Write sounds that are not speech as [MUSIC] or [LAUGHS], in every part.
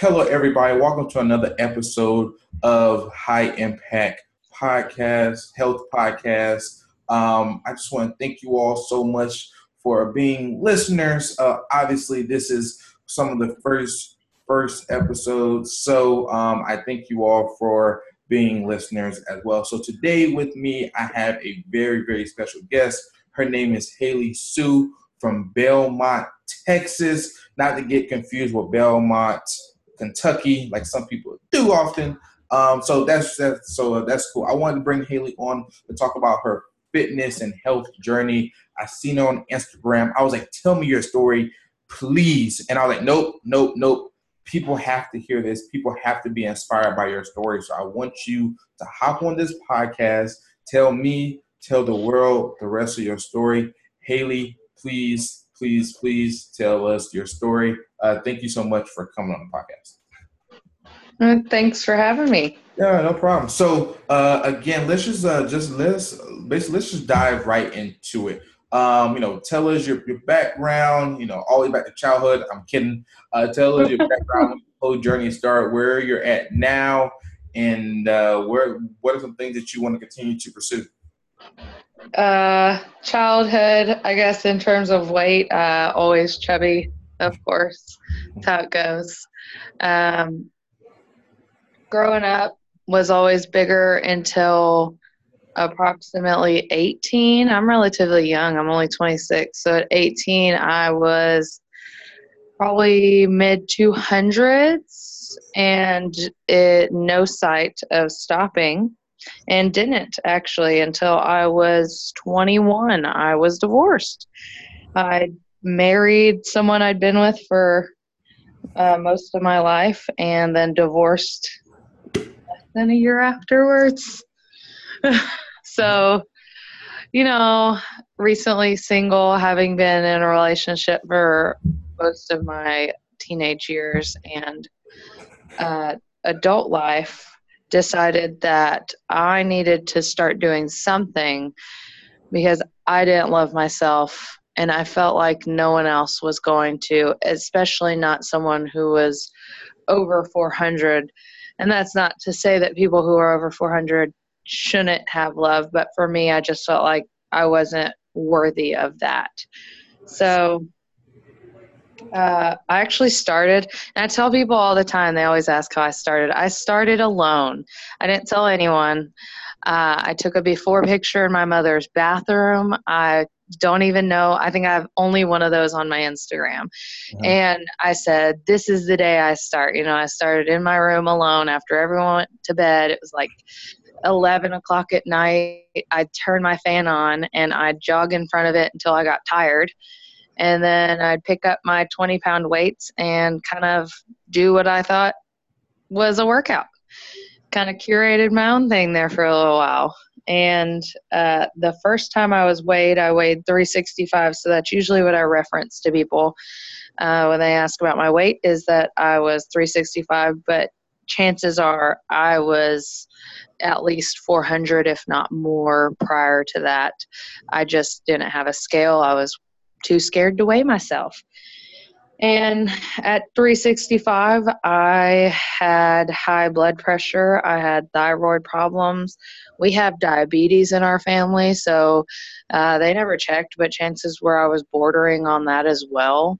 Hello, everybody. Welcome to another episode of High Impact Podcast, Health Podcast. Um, I just want to thank you all so much for being listeners. Uh, obviously, this is some of the first first episodes, so um, I thank you all for being listeners as well. So today with me, I have a very very special guest. Her name is Haley Sue from Belmont, Texas. Not to get confused with Belmont, Kentucky, like some people do often. Um, so that's that's so uh, that's cool. I wanted to bring Haley on to talk about her fitness and health journey. I seen her on Instagram. I was like, "Tell me your story, please." And I was like, "Nope, nope, nope." People have to hear this. People have to be inspired by your story. So I want you to hop on this podcast. Tell me, tell the world the rest of your story. Haley, please, please, please tell us your story. Uh, thank you so much for coming on the podcast. Uh, thanks for having me. Yeah, no problem. So uh, again, let's just uh, just let's basically let's just dive right into it. Um, you know, tell us your, your background. You know, all the way back to childhood. I'm kidding. Uh, tell us your background, whole journey start, where you're at now, and uh, where what are some things that you want to continue to pursue. Uh, childhood, I guess, in terms of weight, uh, always chubby, of course. That's how it goes. Um, growing up was always bigger until approximately 18. I'm relatively young. I'm only 26. So at 18, I was probably mid 200s and it no sight of stopping and didn't actually until I was 21. I was divorced. I married someone I'd been with for uh, most of my life and then divorced less than a year afterwards. [LAUGHS] so, you know, recently single, having been in a relationship for most of my teenage years and uh, adult life, decided that I needed to start doing something because I didn't love myself and I felt like no one else was going to, especially not someone who was over 400. And that's not to say that people who are over 400 shouldn't have love, but for me, I just felt like I wasn't worthy of that. So uh, I actually started, and I tell people all the time, they always ask how I started. I started alone. I didn't tell anyone. Uh, I took a before picture in my mother's bathroom. I don't even know. I think I have only one of those on my Instagram. Uh-huh. And I said, This is the day I start. You know, I started in my room alone after everyone went to bed. It was like 11 o'clock at night. I'd turn my fan on and I'd jog in front of it until I got tired and then I'd pick up my 20 pound weights and kind of do what I thought was a workout. Kind of curated my own thing there for a little while. And uh, the first time I was weighed, I weighed 365. So that's usually what I reference to people uh, when they ask about my weight is that I was 365. But chances are I was at least 400, if not more, prior to that. I just didn't have a scale. I was too scared to weigh myself. And at 365, I had high blood pressure. I had thyroid problems. We have diabetes in our family, so uh, they never checked, but chances were I was bordering on that as well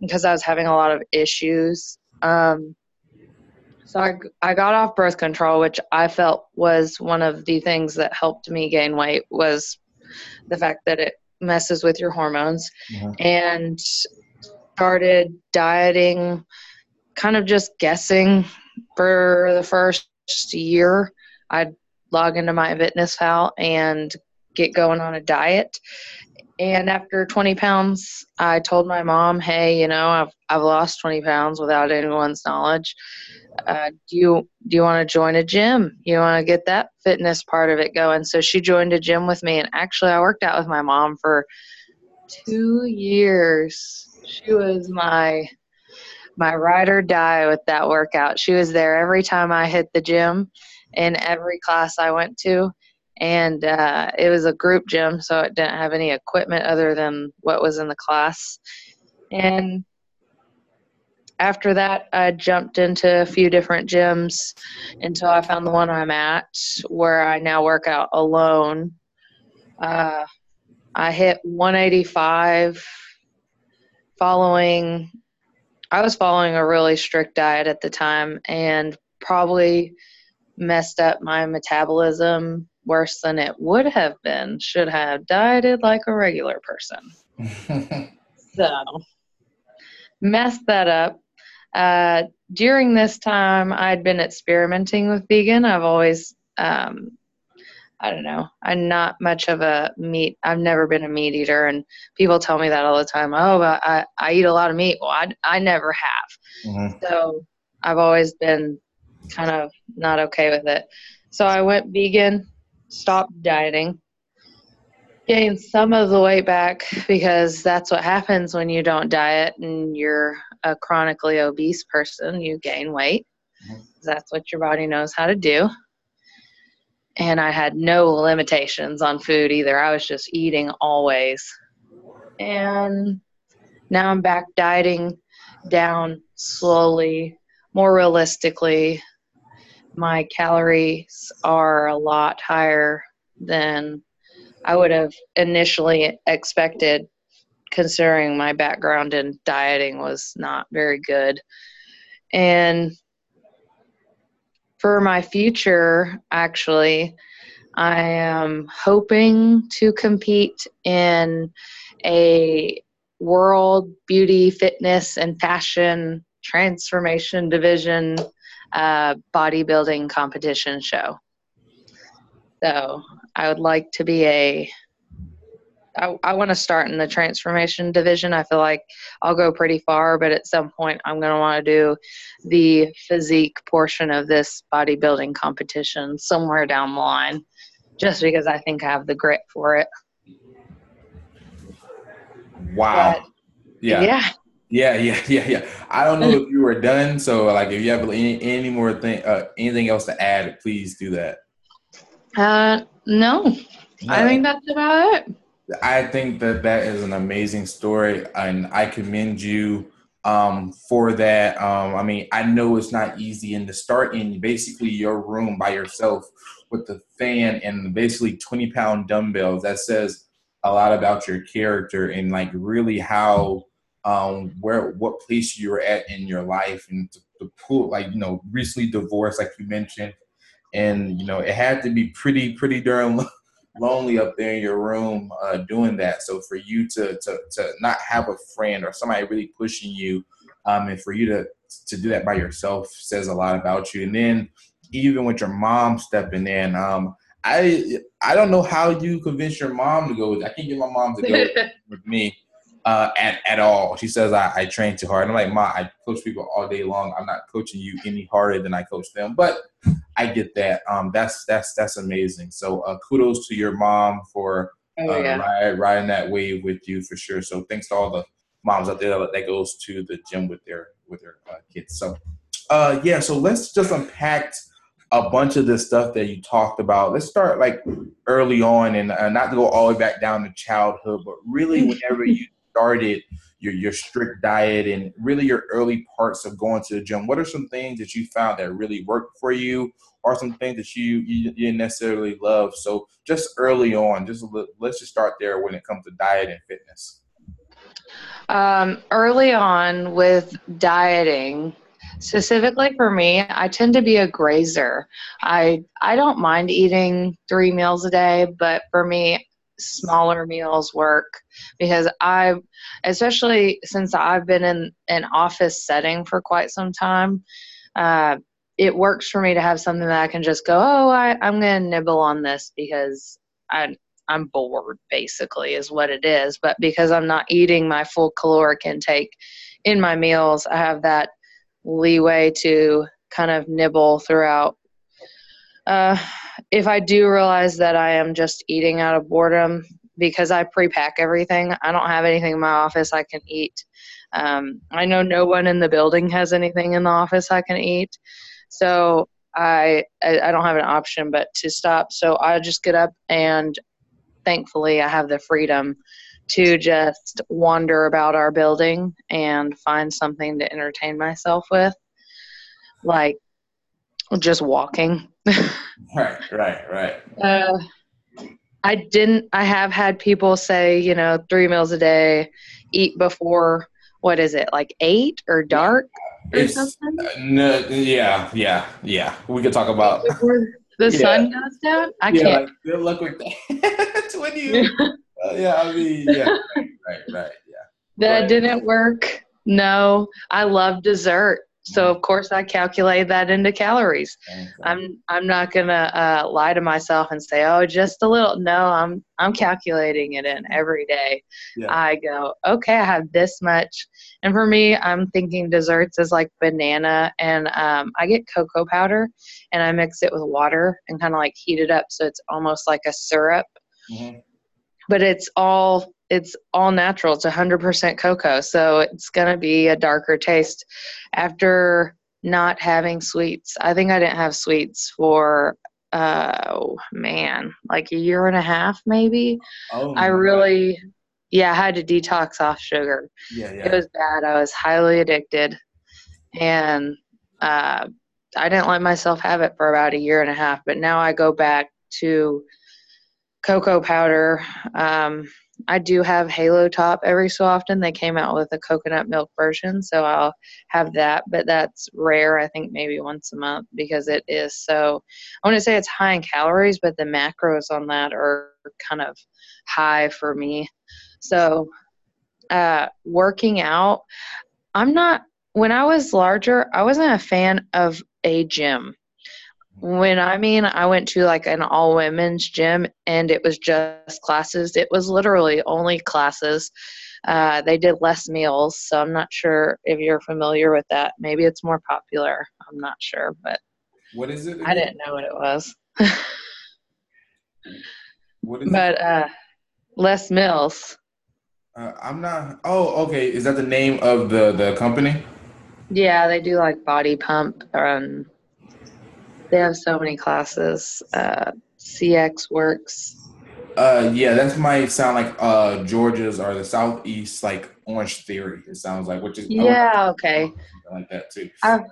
because I was having a lot of issues. Um, so I, I got off birth control, which I felt was one of the things that helped me gain weight was the fact that it messes with your hormones mm-hmm. and started dieting kind of just guessing for the first year i'd log into MyFitnessPal and get going on a diet and after 20 pounds i told my mom hey you know i've, I've lost 20 pounds without anyone's knowledge uh, do you do you want to join a gym? You want to get that fitness part of it going. So she joined a gym with me, and actually, I worked out with my mom for two years. She was my my ride or die with that workout. She was there every time I hit the gym, in every class I went to, and uh, it was a group gym, so it didn't have any equipment other than what was in the class. And after that, I jumped into a few different gyms until I found the one I'm at, where I now work out alone. Uh, I hit 185 following, I was following a really strict diet at the time and probably messed up my metabolism worse than it would have been should have dieted like a regular person. [LAUGHS] so, messed that up uh, during this time, I'd been experimenting with vegan. I've always, um, I don't know, I'm not much of a meat. I've never been a meat eater, and people tell me that all the time. Oh, but I, I eat a lot of meat. Well, I, I never have. Mm-hmm. So I've always been kind of not okay with it. So I went vegan, stopped dieting, gained some of the weight back because that's what happens when you don't diet and you're a chronically obese person, you gain weight. Mm-hmm. That's what your body knows how to do. And I had no limitations on food either. I was just eating always. And now I'm back dieting down slowly, more realistically. My calories are a lot higher than I would have initially expected considering my background in dieting was not very good. And for my future, actually, I am hoping to compete in a world beauty, fitness, and fashion transformation division uh, bodybuilding competition show. So I would like to be a I, I want to start in the transformation division. I feel like I'll go pretty far, but at some point I'm going to want to do the physique portion of this bodybuilding competition somewhere down the line, just because I think I have the grit for it. Wow. But, yeah. Yeah. Yeah, yeah, [LAUGHS] yeah, yeah. I don't know if you were done, so like if you have any, any more thing, uh, anything else to add, please do that. Uh, no, no. I think that's about it. I think that that is an amazing story, and I commend you um, for that. Um, I mean, I know it's not easy, and to start in basically your room by yourself with the fan and basically 20 pound dumbbells, that says a lot about your character and like really how um, where what place you're at in your life, and to, to pull like you know recently divorced, like you mentioned, and you know it had to be pretty pretty darn lonely up there in your room uh, doing that. So for you to, to to not have a friend or somebody really pushing you, um, and for you to to do that by yourself says a lot about you. And then even with your mom stepping in, um, I I don't know how you convince your mom to go. With, I can't get my mom to go [LAUGHS] with me uh, at at all. She says I, I train too hard. And I'm like, Ma, I coach people all day long. I'm not coaching you any harder than I coach them. But I get that. Um, that's that's that's amazing. So uh, kudos to your mom for oh, uh, yeah. ride, riding that wave with you for sure. So thanks to all the moms out there that goes to the gym with their with their uh, kids. So uh, yeah, so let's just unpack a bunch of this stuff that you talked about. Let's start like early on and uh, not to go all the way back down to childhood, but really whenever you started your, your strict diet and really your early parts of going to the gym, what are some things that you found that really worked for you or some things that you, you, didn't necessarily love? So just early on, just let's just start there when it comes to diet and fitness. Um, early on with dieting, specifically for me i tend to be a grazer i i don't mind eating three meals a day but for me smaller meals work because I, especially since I've been in an office setting for quite some time, uh, it works for me to have something that I can just go, oh, I, I'm going to nibble on this because I, I'm bored, basically, is what it is. But because I'm not eating my full caloric intake in my meals, I have that leeway to kind of nibble throughout. Uh, if I do realize that I am just eating out of boredom because I pre-pack everything, I don't have anything in my office I can eat. Um, I know no one in the building has anything in the office I can eat, so I I don't have an option but to stop. So I just get up and thankfully I have the freedom to just wander about our building and find something to entertain myself with, like just walking. [LAUGHS] right, right, right. Uh, I didn't. I have had people say, you know, three meals a day, eat before what is it, like eight or dark or something? uh, no, yeah, yeah, yeah. We could talk about. [LAUGHS] Before the Yeah. sun goes down. I yeah, can't. like, good luck with that. [LAUGHS] when you, uh, yeah, I mean, yeah, right, right, right, yeah. that Right. didn't work. No, I love dessert, so of course I calculate that into calories. I'm I'm not gonna uh, lie to myself and say, oh, just a little. No, I'm I'm calculating it in every day. Yeah. I go, okay, I have this much, and for me, I'm thinking desserts is like banana, and um, I get cocoa powder, and I mix it with water and kind of like heat it up so it's almost like a syrup, Mhm. But it's all it's all natural. It's 100% cocoa, so it's gonna be a darker taste after not having sweets. I think I didn't have sweets for uh oh man, like a year and a half maybe. Oh, I really yeah, I had to detox off sugar. yeah, yeah. It was bad. I was highly addicted and uh I didn't let myself have it for about a year and a half, but now I go back to cocoa powder. Um, I do have Halo Top every so often. They came out with a coconut milk version, so I'll have that, but that's rare. I think maybe once a month because it is so. I want to say it's high in calories, but the macros on that are kind of high for me. So, uh, working out, I'm not. When I was larger, I wasn't a fan of a gym. When I mean I went to like an all women's gym and it was just classes, it was literally only classes. Uh, they did Les Mills, so I'm not sure if you're familiar with that. Maybe it's more popular. I'm not sure, but what is it? I didn't know what it was. What is [LAUGHS] it? but uh, Les Mills. Uh, I'm not. Oh, okay. Is that the name of the the company? Yeah, they do like body pump. Um, they have so many classes. Uh, CXWORX. Uh, yeah, that might sound like uh Georgia's or the Southeast, like Orange Theory. It sounds like, which is Yeah, okay. something like that too. I've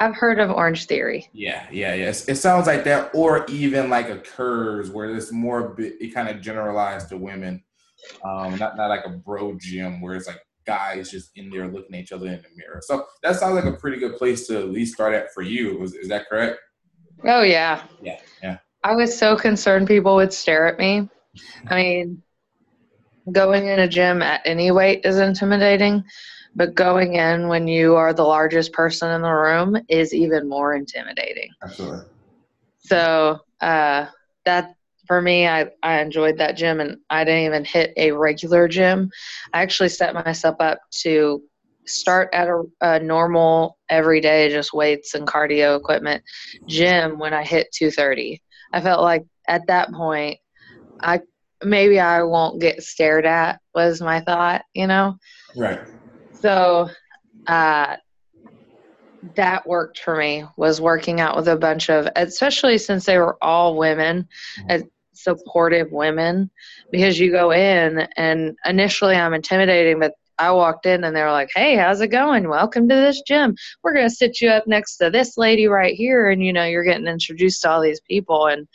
I've heard of Orange Theory. Yeah, yeah, yes. It sounds like that, or even like a curves where it's more. It kind of generalized to women, um, not not like a bro gym where it's like guys just in there looking at each other in the mirror. So that sounds like a pretty good place to at least start at for you. Is, is that correct? Oh yeah. Yeah, yeah. I was so concerned people would stare at me. I mean, going in a gym at any weight is intimidating, but going in when you are the largest person in the room is even more intimidating. Absolutely. So uh, that for me, I, I enjoyed that gym, and I didn't even hit a regular gym. I actually set myself up to start at a, a normal everyday just weights and cardio equipment gym when I hit 230. I felt like at that point, I maybe I won't get stared at was my thought, you know. Right. So uh, that worked for me was working out with a bunch of, especially since they were all women, uh, supportive women, because you go in and initially I'm intimidating, but I walked in and they were like, "Hey, how's it going? Welcome to this gym. We're gonna sit you up next to this lady right here, and you know you're getting introduced to all these people, and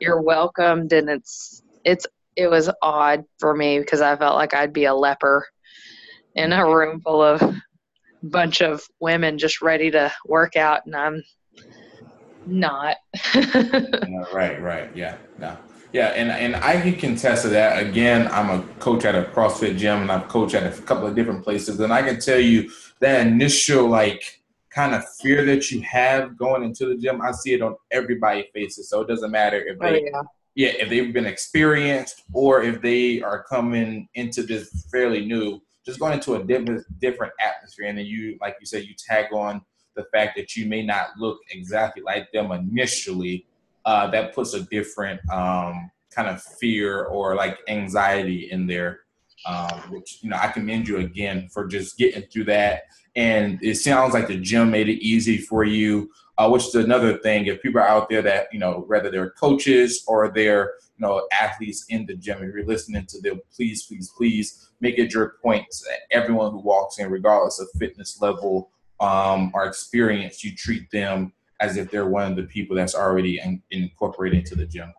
you're welcomed, and it's it's it was odd for me because I felt like I'd be a leper in a room full of bunch of women just ready to work out and I'm not. [LAUGHS] Yeah, right, right. Yeah, no. Yeah, and, and I can contest to that. Again, I'm a coach at a CrossFit gym and I've coached at a couple of different places. And I can tell you that initial like kind of fear that you have going into the gym, I see it on everybody's faces. So it doesn't matter if oh, they yeah. yeah, if they've been experienced or if they are coming into this fairly new, just going into a different different atmosphere, and then you, like you said, you tag on the fact that you may not look exactly like them initially. Uh, that puts a different um, kind of fear or like anxiety in there, um, which you know I commend you again for just getting through that. And it sounds like the gym made it easy for you uh, which is another thing. If people are out there that you know, whether they're coaches or they're you know athletes in the gym. If you're listening to them, please, please, please make it your point that everyone who walks in, regardless of fitness level um, or experience, you treat them as if they're one of the people that's already in, incorporated into the gym.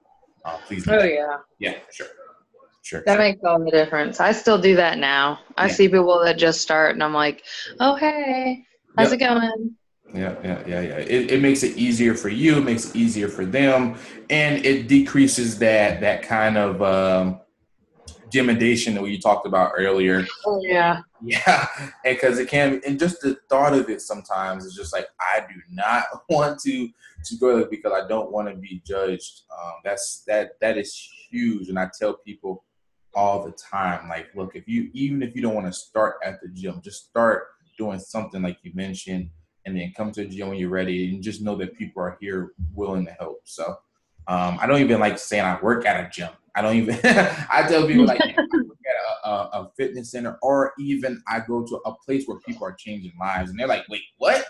Uh, please. Oh yeah. Yeah, sure. Sure. That makes all the difference. I still do that now. I yeah. see people that just start and I'm like, oh, hey, how's yep. it going? Yeah, yeah, yeah, yeah. It, it makes it easier for you. It makes it easier for them, and it decreases that that kind of um, intimidation that we talked about earlier. Oh yeah, yeah, [LAUGHS] and because it can, and just the thought of it sometimes is just like I do not [LAUGHS] want to to go there because I don't want to be judged. Um, that's that that is huge, and I tell people all the time, like, look, if you even if you don't want to start at the gym, just start doing something like you mentioned and then come to the gym when you're ready and just know that people are here willing to help. So um, I don't even like saying I work at a gym. I don't even, [LAUGHS] I tell people like, I work at a, a, a, fitness center or even I go to a place where people are changing lives and they're like, wait, what?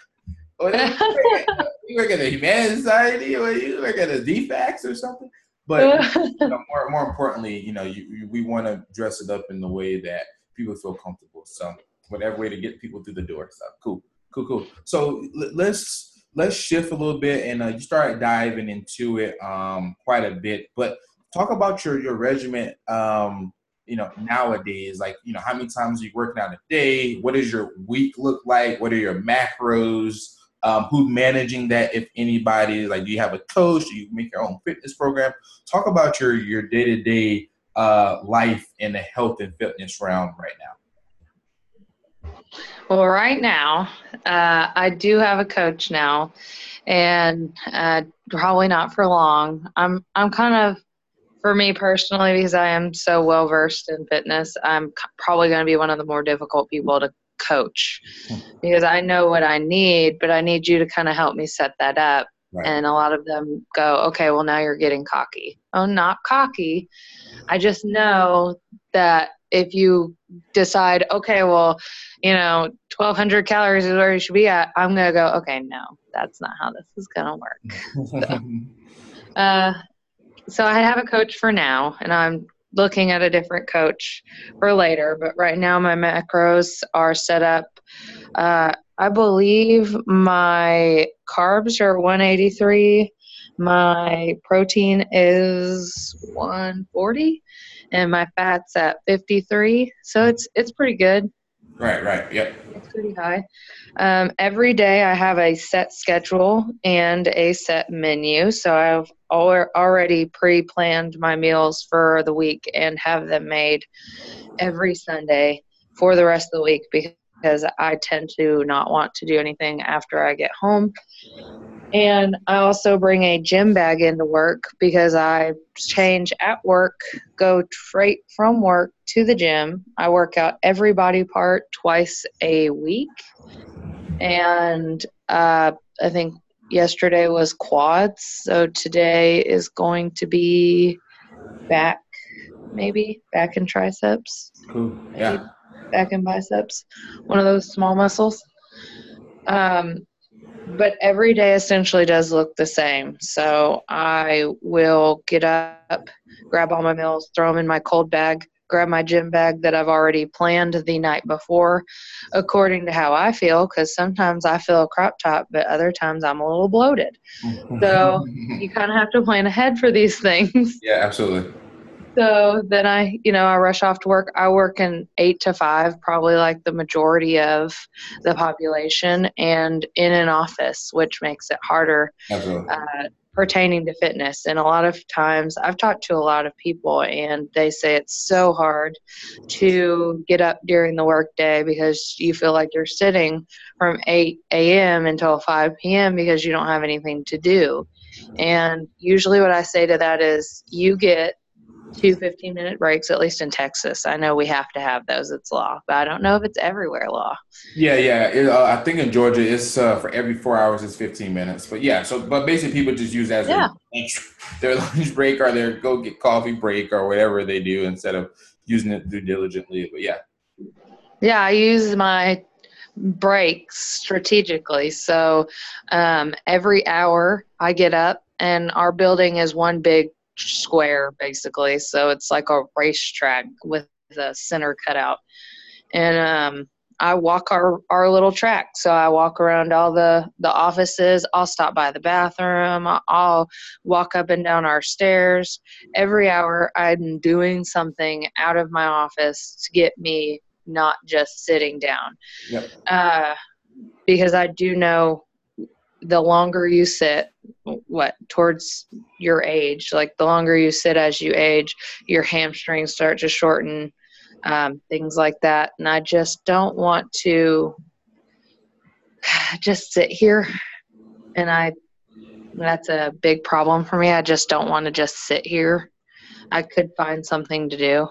Oh, [LAUGHS] you work at the Humane Society or you work at a DFACS or something? But you [LAUGHS] know, more, more importantly, you know, you, you, we want to dress it up in the way that people feel comfortable. So whatever way to get people through the door. So cool. Cool, cool. So let's let's shift a little bit, and uh, you start diving into it um, quite a bit. But talk about your your regiment. Um, you know, nowadays, like you know, how many times are you working out a day? What does your week look like? What are your macros? Um, who's managing that? If anybody, like, do you have a coach? Do you make your own fitness program? Talk about your your day to day life in the health and fitness realm right now. Well, right now, uh, I do have a coach now, and uh, probably not for long. I'm I'm kind of, for me personally, because I am so well versed in fitness, I'm probably going to be one of the more difficult people to coach because I know what I need, but I need you to kind of help me set that up. Right. And a lot of them go, okay, well, now you're getting cocky. Oh, not cocky. I just know that if you decide, okay, well, you know, 1200 calories is where you should be at, I'm going to go, okay, no, that's not how this is going to work. [LAUGHS] so, uh, so I have a coach for now, and I'm looking at a different coach for later. But right now, my macros are set up. Uh, I believe my carbs are 183. My protein is 140 and my fat's at 53 so it's it's pretty good right right yep. It's pretty high. Um, every day i have a set schedule and a set menu so i've already pre-planned my meals for the week and have them made every sunday for the rest of the week because i tend to not want to do anything after i get home and I also bring a gym bag into work because I change at work, go straight from work to the gym. I work out every body part twice a week. And uh, I think yesterday was quads. So today is going to be back, maybe back and triceps. Cool. Yeah. Back and biceps. One of those small muscles. Um, but every day essentially does look the same. So I will get up, grab all my meals, throw them in my cold bag, grab my gym bag that I've already planned the night before, according to how I feel, because sometimes I feel a crop top, but other times I'm a little bloated. so [LAUGHS] you kind of have to plan ahead for these [LAUGHS] things. Yeah, absolutely. So then I, you know, I rush off to work. I work in eight to five, probably like the majority of the population, and in an office, which makes it harder uh, pertaining to fitness. And a lot of times, I've talked to a lot of people, and they say it's so hard to get up during the workday because you feel like you're sitting from 8 a.m. until 5 p.m. because you don't have anything to do. And usually, what I say to that is, you get two 15 minute breaks, at least in Texas. I know we have to have those. It's law, but I don't know if it's everywhere law. Yeah, yeah. It, uh, I think in Georgia, it's uh, for every four hours, it's 15 minutes. But yeah, so, but basically, people just use that as yeah. their, lunch, [LAUGHS] their lunch break or their go get coffee break or whatever they do instead of using it due diligently. But yeah. Yeah, I use my breaks strategically. So um, every hour I get up, and our building is one big square basically. So it's like a racetrack with the center cut out. And um, I walk our, our little track. So I walk around all the, the offices. I'll stop by the bathroom. I'll walk up and down our stairs. Every hour, I'm doing something out of my office to get me not just sitting down. Yep. Uh, because I do know the longer you sit, what towards your age, like the longer you sit as you age, your hamstrings start to shorten um, things like that. And I just don't want to [SIGHS] just sit here. And I, that's a big problem for me. I just don't want to just sit here. I could find something to do.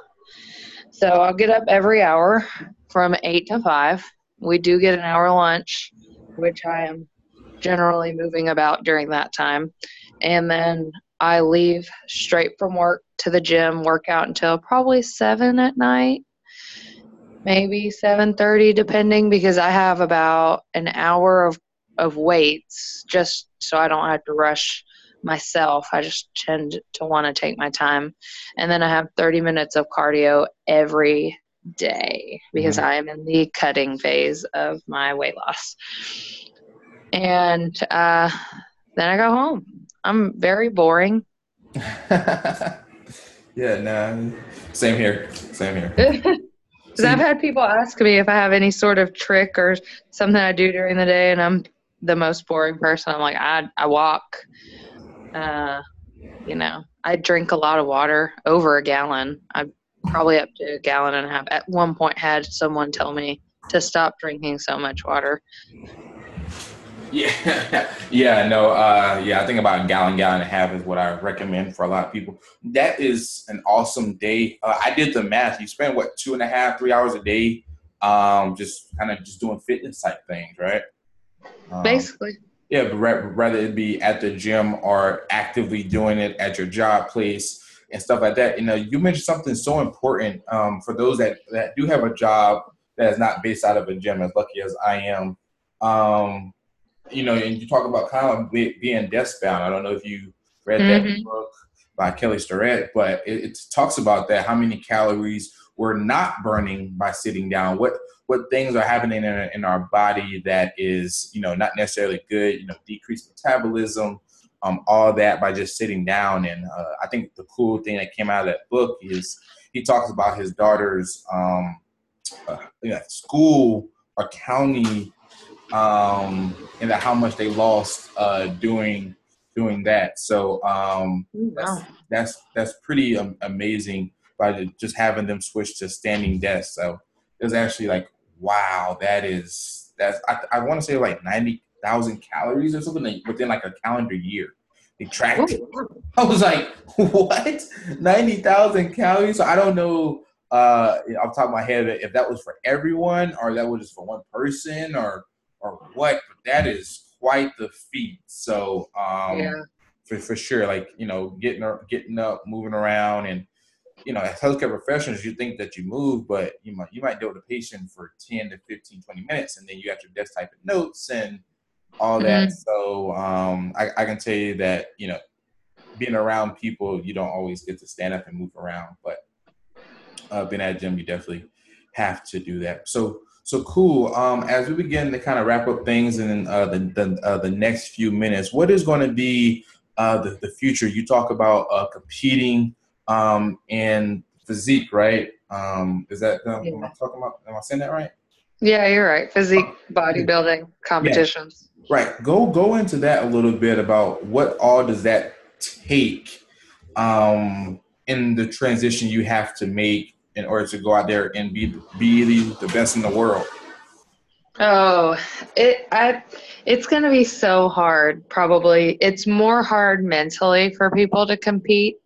So I'll get up every hour from 8 to 5. We do get an hour lunch, which I am generally moving about during that time. And then I leave straight from work to the gym, work out until probably seven at night, maybe seven thirty, depending, because I have about an hour of of weights just so I don't have to rush myself. I just tend to want to take my time, and then I have thirty minutes of cardio every day because mm-hmm. I am in the cutting phase of my weight loss. And uh, then I go home. I'm very boring. [LAUGHS] yeah, no, same here. Same here. [LAUGHS] Because I've had people ask me if I have any sort of trick or something I do during the day, and I'm the most boring person. I'm like, I I walk. Uh, you know, I drink a lot of water, over a gallon. I'm probably up to a gallon and a half. At one point, had someone tell me to stop drinking so much water. [LAUGHS] Yeah, yeah, no, uh, yeah. I think about a gallon, gallon and a half is what I recommend for a lot of people. That is an awesome day. Uh, I did the math. You spend what two and a half, three hours a day, um, just kind of just doing fitness type things, right? Um, Basically. Yeah, but rather it be at the gym or actively doing it at your job place and stuff like that. You know, you mentioned something so important um, for those that that do have a job that is not based out of a gym, as lucky as I am. Um, you know, and you talk about kind of being desk bound. I don't know if you read mm-hmm. that book by Kelly Starrett, but it, it, talks about that how many calories we're not burning by sitting down. What what things are happening in, in our body that is you know not necessarily good. You know, decreased metabolism, um, all that by just sitting down. And uh, I think the cool thing that came out of that book is he talks about his daughter's um, uh, school or county um, and that how much they lost uh, doing doing that. So um, that's, that's, that's pretty amazing by just having them switch to standing desks. So it was actually like, wow, that is that's I, I want to say like ninety thousand calories or something within like a calendar year. They tracked it. [LAUGHS] I was like, what? Ninety thousand calories? So I don't know uh off the top of my head if that was for everyone or that was just for one person or or what, but that is quite the feat. So um, yeah. for for sure, like you know, getting getting up, moving around, and you know, as healthcare professionals, you think that you move, but you might you might deal with a patient for 10 to 15, 20 minutes, and then you have your desk typing notes and all that. Mm-hmm. So um, I, I can tell you that you know, being around people, you don't always get to stand up and move around, but uh, being at a gym, you definitely have to do that. So so cool. Um, as we begin to kind of wrap up things in uh, the the, uh, the next few minutes, what is going to be uh, the the future? You talk about uh, competing um, in physique, right? Um, is that um, yeah. am I talking about? Am I saying that right? Yeah, you're right. Physique bodybuilding competitions. Yeah. Right. Go go into that a little bit about what all does that take um, in the transition you have to make in order to go out there and be be the, the best in the world? Oh, it I it's going to be so hard probably. It's more hard mentally for people to compete.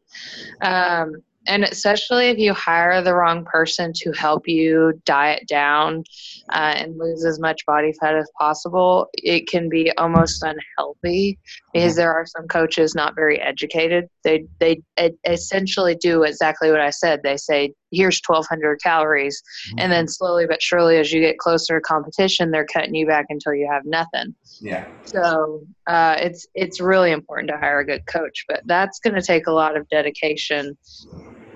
Um and especially if you hire the wrong person to help you diet down uh, and lose as much body fat as possible, it can be almost unhealthy because mm-hmm. there are some coaches not very educated. They they essentially do exactly what I said. They say, "Here's 1,200 calories," mm-hmm. and then slowly but surely, as you get closer to competition, they're cutting you back until you have nothing. Yeah. So uh, it's it's really important to hire a good coach, but that's going to take a lot of dedication.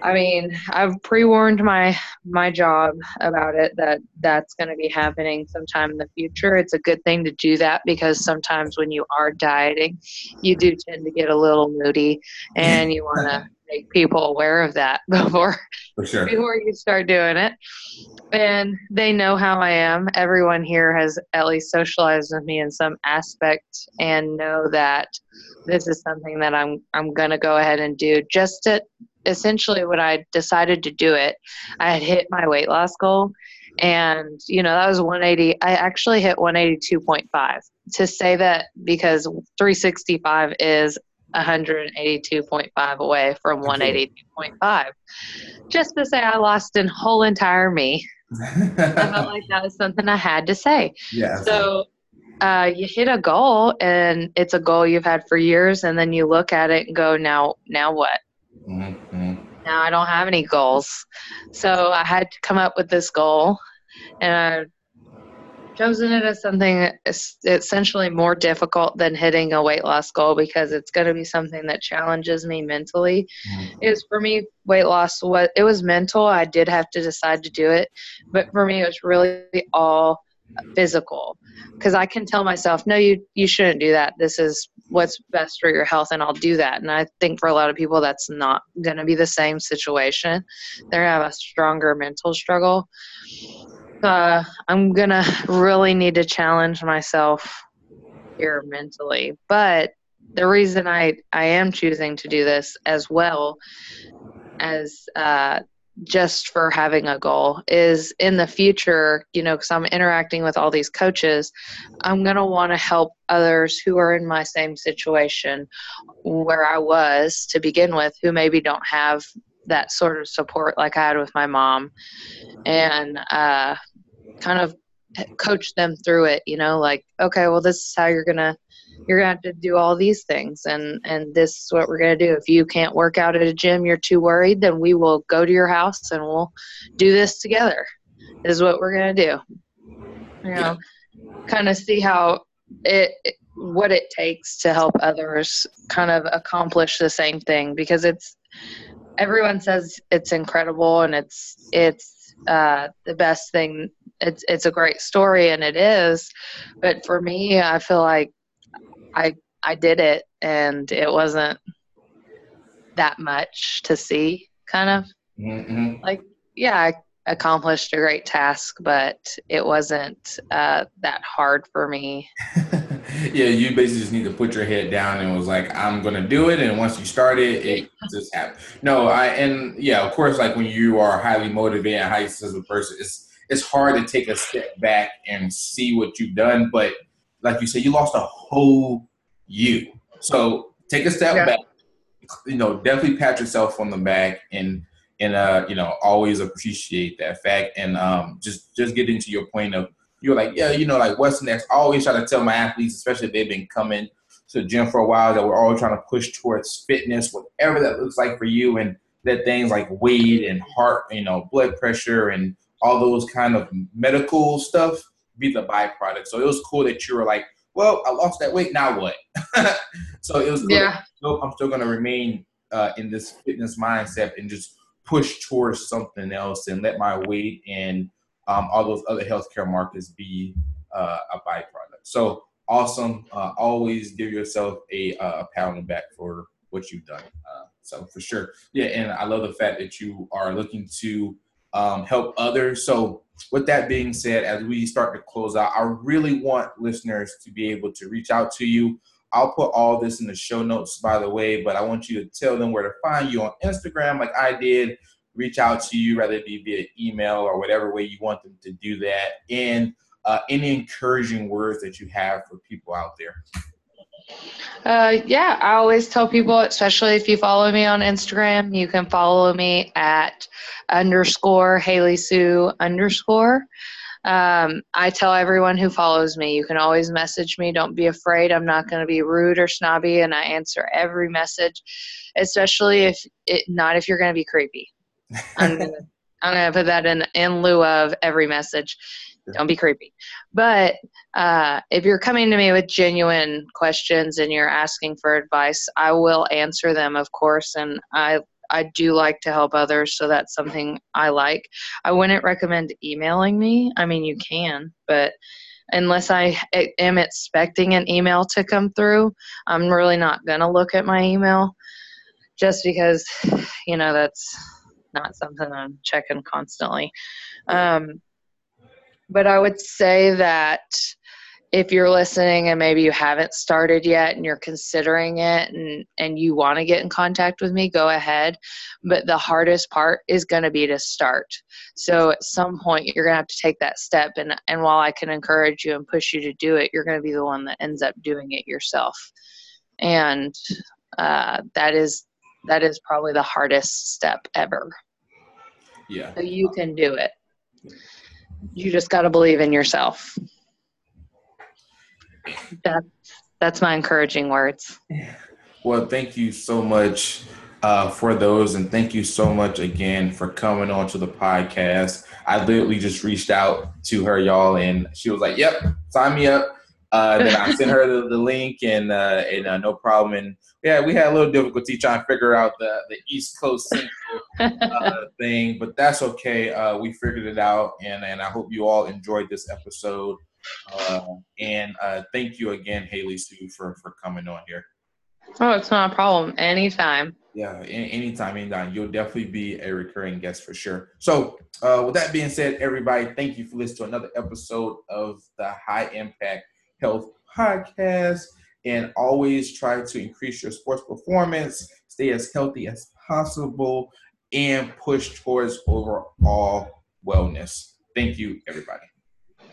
I mean, I've pre-warned my my job about it that that's going to be happening sometime in the future. It's a good thing to do that because sometimes when you are dieting, you do tend to get a little moody, and you want to [LAUGHS] make people aware of that [LAUGHS] before sure. before you start doing it. And they know how I am. Everyone here has at least socialized with me in some aspect and know that this is something that I'm I'm gonna go ahead and do. Just to essentially when I decided to do it, I had hit my weight loss goal. And you know that was 180 i actually hit 182.5 to say that because 365 is 182.5 away from 182.5 just to say i lost an whole entire me. I felt like [LAUGHS] that was something i had to say. Yeah. So uh, you hit a goal and it's a goal you've had for years and then you look at it and go now now what? Mm-hmm. Now i don't have any goals so i had to come up with this goal and i chosen it as something essentially more difficult than hitting a weight loss goal because it's going to be something that challenges me mentally. Mm-hmm. Is for me weight loss what it was mental. I did have to decide to do it, but for me it was really all physical because I can tell myself, no, you you shouldn't do that. This is what's best for your health, and I'll do that. And I think for a lot of people, that's not going to be the same situation. They're gonna have a stronger mental struggle uh, I'm gonna really need to challenge myself here mentally. But the reason I I am choosing to do this as well as uh, just for having a goal is in the future, you know, because I'm interacting with all these coaches, I'm going to want to help others who are in my same situation where I was to begin with, who maybe don't have that sort of support like I had with my mom. And uh, kind of coach them through it you know like okay well this is how you're gonna you're gonna have to do all these things and and this is what we're gonna do. If you can't work out at a gym you're too worried then we will go to your house and we'll do this together this is what we're gonna do. You know kind of see how it, it what it takes to help others kind of accomplish the same thing because it's everyone says it's incredible and it's it's uh, the best thing it's it's a great story and it is but for me i feel like i i did it and it wasn't that much to see kind of mm-hmm. like yeah i accomplished a great task but it wasn't uh, that hard for me [LAUGHS] yeah you basically just need to put your head down and was like i'm gonna do it and once you start it it just happened no i and yeah of course like when you are highly motivated and highly successful person it's it's hard to take a step back and see what you've done. But like you said, you lost a whole you. So take a step yeah. back. You know, definitely pat yourself on the back and and uh, you know, always appreciate that fact. And um, just just get into your point of you're like, yeah, you know, like what's next? I always try to tell my athletes, especially if they've been coming to the gym for a while, that we're always trying to push towards fitness, whatever that looks like for you, and that things like weight and heart, you know, blood pressure and all those kind of medical stuff be the byproduct. So it was cool that you were like, well, I lost that weight. Now what? [LAUGHS] so it was cool. Yeah. I'm still going to remain uh, in this fitness mindset and just push towards something else and let my weight and um, all those other healthcare markets be uh, a byproduct. So awesome. Uh, always give yourself a, a pat on the back for what you've done. Uh, so for sure. Yeah. And I love the fact that you are looking to um, help others. So, with that being said, as we start to close out, I really want listeners to be able to reach out to you. I'll put all this in the show notes, by the way, but I want you to tell them where to find you on Instagram, like I did. Reach out to you, whether it be via email or whatever way you want them to do that. And uh, any encouraging words that you have for people out there. Uh, yeah, I always tell people, especially if you follow me on Instagram, you can follow me at underscore Haley Sue underscore. Um, I tell everyone who follows me, you can always message me. Don't be afraid. I'm not going to be rude or snobby, and I answer every message, especially if it not if you're going to be creepy. [LAUGHS] I'm gonna I'm gonna put that in in lieu of every message. Don't be creepy. But uh, if you're coming to me with genuine questions and you're asking for advice, I will answer them, of course. And I I do like to help others, so that's something I like. I wouldn't recommend emailing me. I mean, you can, but unless I am expecting an email to come through, I'm really not going to look at my email just because, you know, that's not something I'm checking constantly. Um, but I would say that if you're listening and maybe you haven't started yet and you're considering it and, and you want to get in contact with me, go ahead. But the hardest part is going to be to start. So at some point, you're going to have to take that step. And, and while I can encourage you and push you to do it, you're going to be the one that ends up doing it yourself. And uh, that is that is probably the hardest step ever. Yeah. So you can do it. You just got to believe in yourself. That's that's my encouraging words. Well, thank you so much uh, for those, and thank you so much again for coming on to the podcast. I literally just reached out to her, y'all, and she was like, "Yep, sign me up." Uh, then I [LAUGHS] sent her the, the link, and uh, and uh, no problem. And yeah, we had a little difficulty trying to figure out the the East Coast Central uh, [LAUGHS] thing, but that's okay. Uh, we figured it out, and and I hope you all enjoyed this episode. Uh, and uh, thank you again, Haley Sue, for for coming on here. Oh, it's not a problem. Anytime. Yeah, anytime, anytime. You'll definitely be a recurring guest for sure. So, uh, with that being said, everybody, thank you for listening to another episode of the High Impact Health Podcast. And always try to increase your sports performance, stay as healthy as possible, and push towards overall wellness. Thank you, everybody.